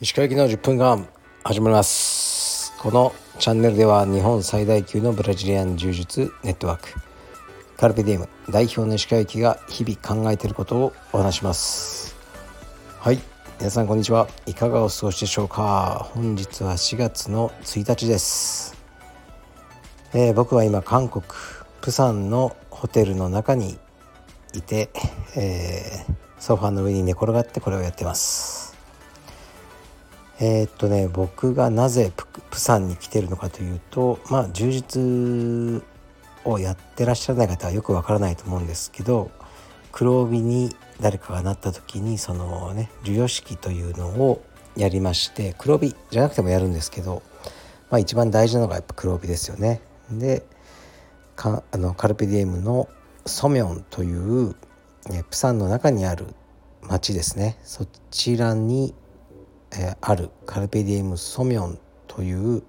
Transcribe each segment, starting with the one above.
石川行きの10分間始まります。このチャンネルでは日本最大級のブラジリアン柔術ネットワークカルペディエム代表の石川行きが日々考えていることをお話します。はい。皆さんこんにちは。いかがお過ごしでしょうか。本日は4月の1日です、えー、僕は今韓国プサンのホテルの中にいて、えー、ソファーの上に寝転がってこれをやってますえー、っとね僕がなぜプサンに来てるのかというとまあ充実をやってらっしゃらない方はよくわからないと思うんですけど黒帯に誰かがなった時にそのね授与式というのをやりまして黒帯じゃなくてもやるんですけど、まあ、一番大事なのがやっぱ黒帯ですよね。でかあのカルペディエムのソミョンという、プサンの中にある町ですね。そちらに、えあるカルペディエムソミョンという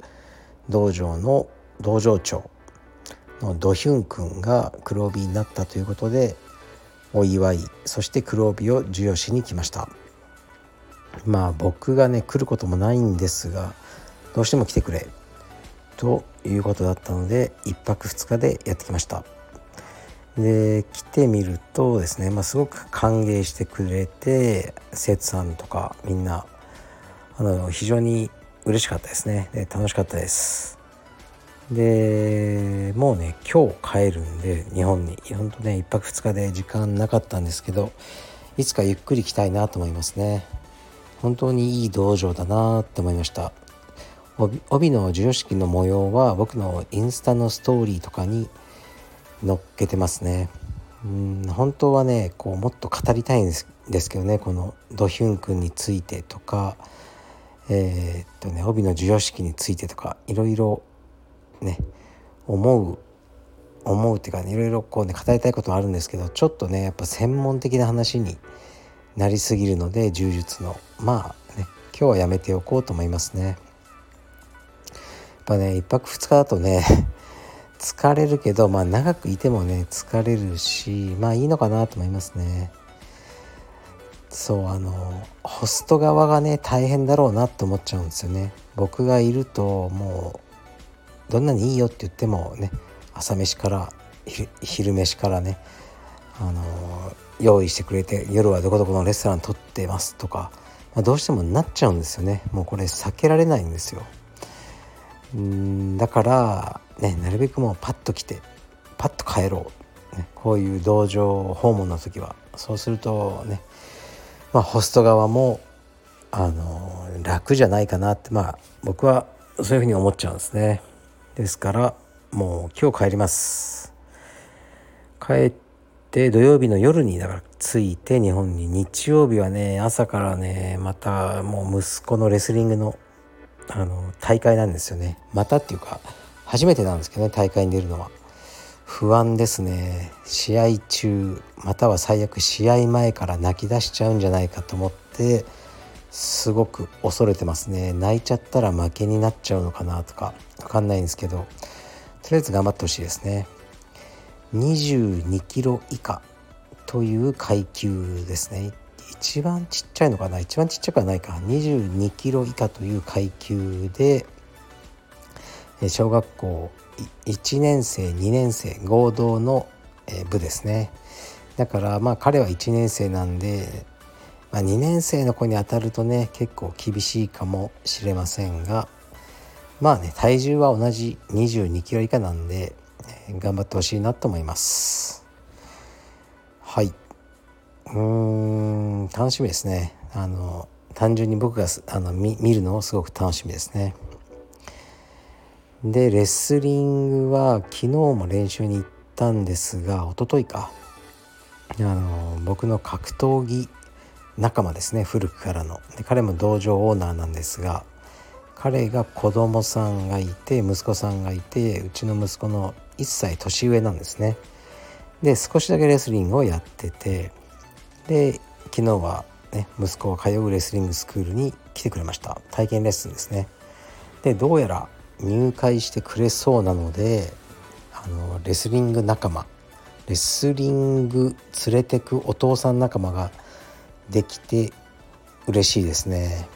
道場の道場長のドヒュン君が黒帯になったということでお祝いそして黒帯を授与しに来ました。まあ僕がね来ることもないんですがどうしても来てくれ。ということだったので1泊2日でやってきました。で来てみるとですね、まあ、すごく歓迎してくれて生徒さんとかみんなあの非常に嬉しかったですね。で楽しかったです。でもうね今日帰るんで日本に。本当ね1泊2日で時間なかったんですけどいつかゆっくり来たいなと思いますね。本当にいい道場だなって思いました。帯の授与式の模様は僕のインスタのストーリーとかに載っけてますねうん本当はねこうもっと語りたいんですですけどねこのドヒュン君についてとかえー、っとね帯の授与式についてとかいろいろね思う思うっていうかねいろいろこうね語りたいことはあるんですけどちょっとねやっぱ専門的な話になりすぎるので柔術のまあね今日はやめておこうと思いますね。っぱね1泊2日だとね 疲れるけどまあ長くいてもね疲れるしまあいいのかなと思いますね。そうあのホスト側がね大変だろうなって思っちゃうんですよね。僕がいるともうどんなにいいよって言ってもね朝飯から昼飯からねあの用意してくれて夜はどこどこのレストラン取ってますとか、まあ、どうしてもなっちゃうんですよねもうこれ避けられないんですようんだからねなるべくもうパッと来てパッと帰ろう、ね、こういう道場訪問の時は。そうするとねまあホスト側もあの楽じゃないかなってまあ僕はそういうふうに思っちゃうんですね。ですからもう今日帰ります。帰って土曜日の夜にだから着いて日本に。日曜日はね朝からねまたもう息子のレスリングのあの大会なんですよね。またっていうか初めてなんですけどね大会に出るのは。不安ですね。試合中または最悪試合前から泣き出しちゃうんじゃないかと思ってすごく恐れてますね。泣いちゃったら負けになっちゃうのかなとか分かんないんですけどとりあえず頑張ってほしいですね。22キロ以下という階級ですね。一番ちっちゃいのかな？一番ちっちゃくはないか。22キロ以下という階級で小学校1年生2年生合同の部ですね。だからまあ彼は1年生なんでまあ、2年生の子に当たるとね結構厳しいかもしれませんがまあね体重は同じ2 2キロ以下なんで、頑張ってほしいなと思います。はい。うーん。楽しみですね。あの単純に僕があの見るのをすごく楽しみですね。でレスリングは昨日も練習に行ったんですが一昨日か。あの僕の格闘技仲間ですね。古くからの。で彼も道場オーナーなんですが彼が子供さんがいて息子さんがいてうちの息子の1歳年上なんですね。で少しだけレスリングをやっててで昨日はね息子が通うレスリングスクールに来てくれました。体験レッスンですね。でどうやら入会してくれそうなのであのレスリング仲間レスリング連れてくお父さん仲間ができて嬉しいですね。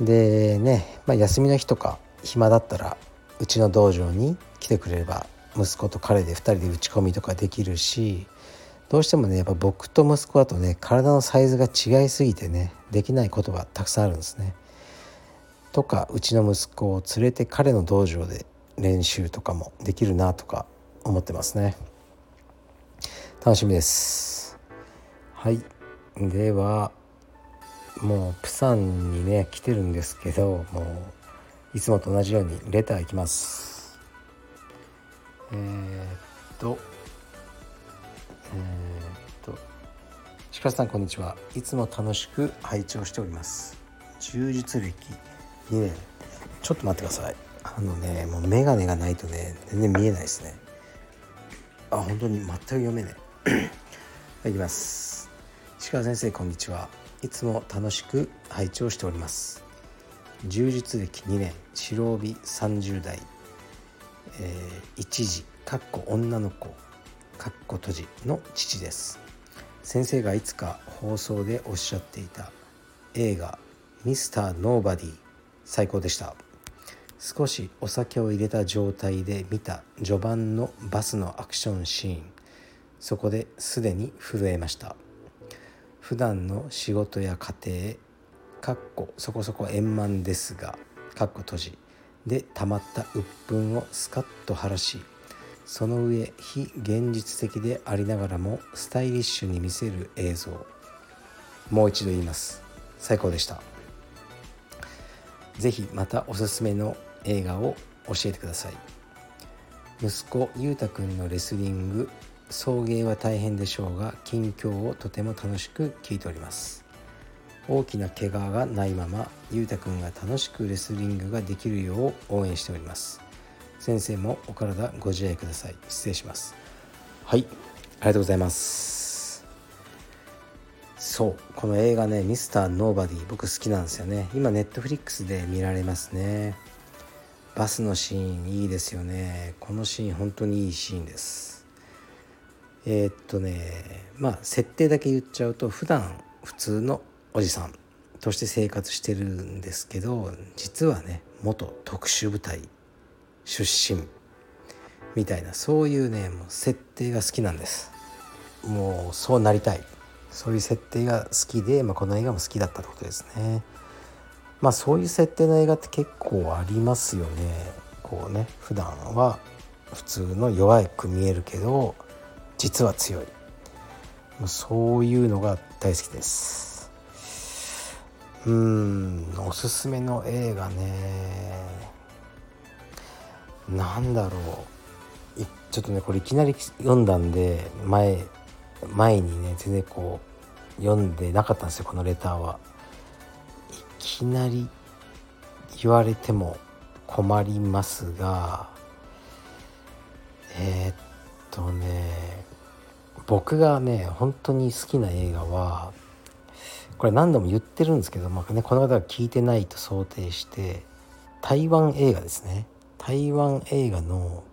でね、まあ、休みの日とか暇だったらうちの道場に来てくれれば息子と彼で2人で打ち込みとかできるしどうしてもねやっぱ僕と息子だとね体のサイズが違いすぎてねできないことがたくさんあるんですね。とかうちの息子を連れて彼の道場で練習とかもできるなとか思ってますね。楽しみです。はいではもうプサンにね来てるんですけどもういつもと同じようにレターいきます。えー、っとえー、っと鹿さんこんにちは。いつも楽しく拝聴しております。柔術歴2年。ちょっと待ってください。あのねもう眼鏡がないとね全然見えないですね。あ本当に全く読めねえ いきます。鹿先生こんにちは。いつも楽しく拝聴しております。柔術歴2年。白帯30代、えー、一時かっこ女の子。かっこ閉じの父です。先生がいつか放送でおっしゃっていた映画「ミスターノーバディ」最高でした。少しお酒を入れた状態で見た序盤のバスのアクションシーンそこですでに震えました。普段の仕事や家庭かっこそこそこ円満ですがかっこ閉じ。でたまった鬱憤をスカッと晴らしその上非現実的でありながらもスタイリッシュに見せる映像。もう一度言います。最高でした。是非またおすすめの映画を教えてください。息子ゆうたくんのレスリング送迎は大変でしょうが近況をとても楽しく聞いております。大きな怪我がないままゆうたくんが楽しくレスリングができるよう応援しております。先生もお体ご自愛ください。失礼します。はい。ありがとうございます。そう。この映画ねミスターノーバディ僕好きなんですよね。今ネットフリックスで見られますね。バスのシーンいいですよね。このシーン本当にいいシーンです。えー、っとねまあ設定だけ言っちゃうと普段普通のおじさんとして生活してるんですけど実はね元特殊部隊出身。みたいなそういうねもう設定が好きなんです。もうそうなりたい。そういう設定が好きで、まあ、この映画も好きだったってことですね。まあそういう設定の映画って結構ありますよね。こうね普段は普通の弱く見えるけど実は強い。そういうのが大好きです。うんおすすめの映画ね。なんだろうちょっとねこれいきなり読んだんで前前にね全然こう読んでなかったんですよこのレターは。いきなり言われても困りますがえー、っとね僕がね本当に好きな映画はこれ何度も言ってるんですけど、まあね、この方が聞いてないと想定して台湾映画ですね台湾映画の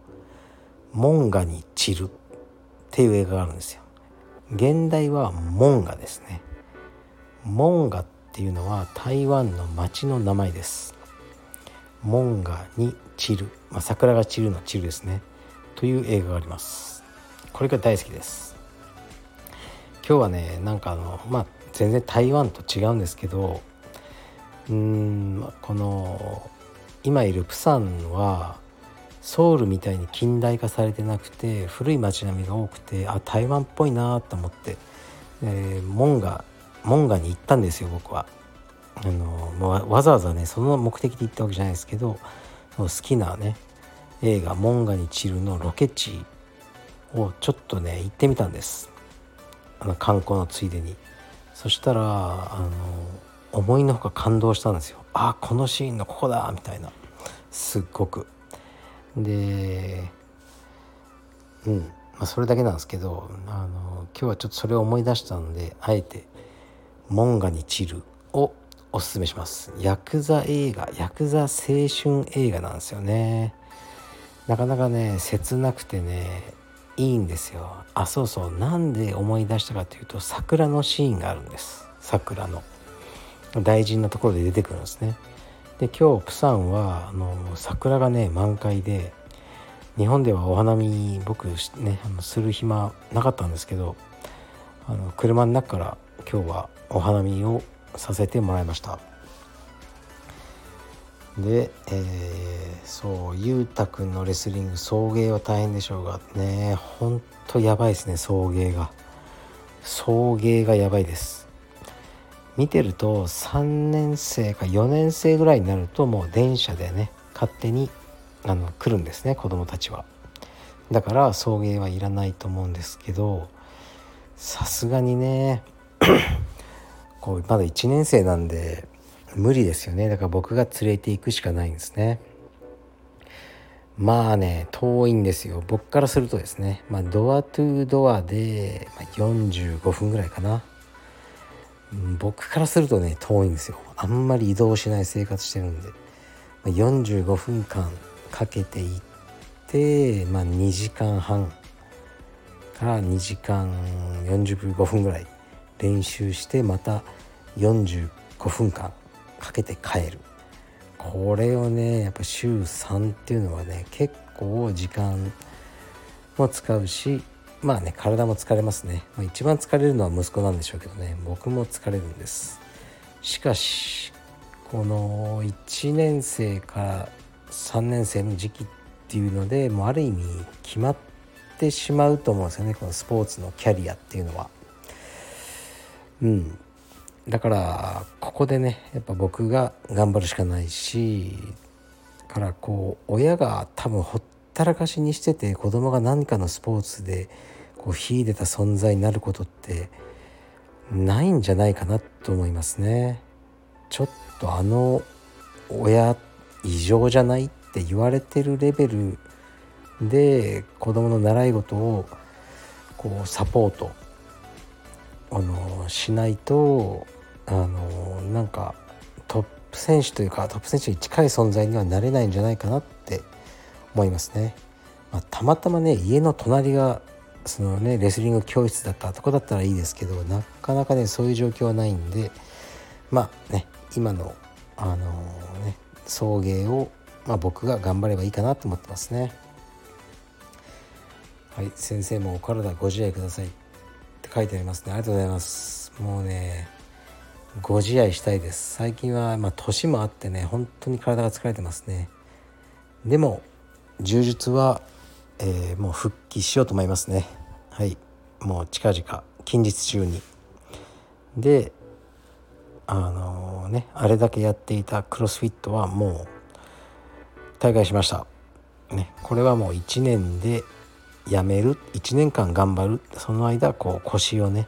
「モンガに散る」っていう映画があるんですよ。現代はモンガですね。モンガっていうのは台湾の町の名前です。モンガに散る、まあ、桜が散るの散るですね。という映画があります。これが大好きです。今日はねなんかあのまあ全然台湾と違うんですけどうーんこの今いるプサンはソウルみたいに近代化されてなくて古い街並みが多くてあ台湾っぽいなと思って、えー、モンガモンガに行ったんですよ僕は。あのわざわざねその目的で行ったわけじゃないですけど好きなね映画「モンガに散る」のロケ地をちょっとね行ってみたんですあの観光のついでにそしたらあの思いのほか感動したんですよ。あこのシーンのここだみたいな。すっごく。でうん。まあそれだけなんですけどあの今日はちょっとそれを思い出したのであえて「モンガに散る」をおすすめします。ヤクザ映画ヤクザ青春映画なんですよね。なかなかね切なくてねいいんですよ。あそうそう。なんで思い出したかというと桜のシーンがあるんです。桜の。大事なところで出てくるんですね。で今日プサンはあの桜がね満開で日本ではお花見僕ねあのする暇なかったんですけどあの車の中から今日はお花見をさせてもらいました。で、えー、そうゆうたくんのレスリング送迎は大変でしょうがねほんとやばいですね送迎が。送迎がやばいです。見てると3年生か4年生ぐらいになるともう電車でね勝手にあの来るんですね子供たちは。だから送迎はいらないと思うんですけどさすがにね こうまだ1年生なんで無理ですよね。だから僕が連れて行くしかないんですね。まあね遠いんですよ。僕からするとですね。まあドアトゥードアで45分ぐらいかな。僕からするとね遠いんですよ。あんまり移動しない生活してるんで。45分間かけて行って、まあ、2時間半から2時間45分ぐらい練習してまた45分間かけて帰る。これをねやっぱ週3っていうのはね結構時間も使うしまあね体も疲れますね、まあ、一番疲れるのは息子なんでしょうけどね。僕も疲れるんです。しかしこの1年生から3年生の時期っていうのでもうある意味決まってしまうと思うんですよね。このスポーツのキャリアっていうのは。うん。だからここでねやっぱ僕が頑張るしかないしからこう親が多分ほったらかしにしてて子供が何かのスポーツでこう秀でた存在になることってないんじゃないかなと思いますね。ちょっとあの親異常じゃないって言われてるレベルで子供の習い事をこうサポートあのしないとあのなんかトップ選手というかトップ選手に近い存在にはなれないんじゃないかなって思いますね。まあ、たまたまね家の隣がそのねレスリング教室だったとこだったらいいですけどなかなかねそういう状況はないんでまあね今のあのね送迎を、まあ、僕が頑張ればいいかなと思ってますね。はい、先生もお体ご自愛くださいって書いてありますね。ありがとうございます。もうね、ご自愛したいです。最近は、まあ、年もあってね、本当に体が疲れてますね。でも、柔術は、えー、もう復帰しようと思いますね。はい、もう近々、近日中に。で、あのー、ね、あれだけやっていたクロスフィットはもう大会しました。ね、これはもう1年でやめる1年間頑張るその間こう腰をね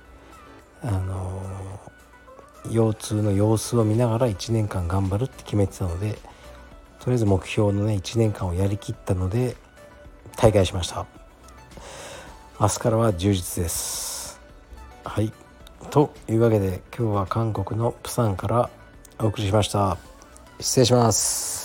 あの腰痛の様子を見ながら1年間頑張るって決めてたのでとりあえず目標のね1年間をやりきったので大会しました。明日からは充実です。はい。というわけで今日は韓国のプサンからお送りしました。失礼します。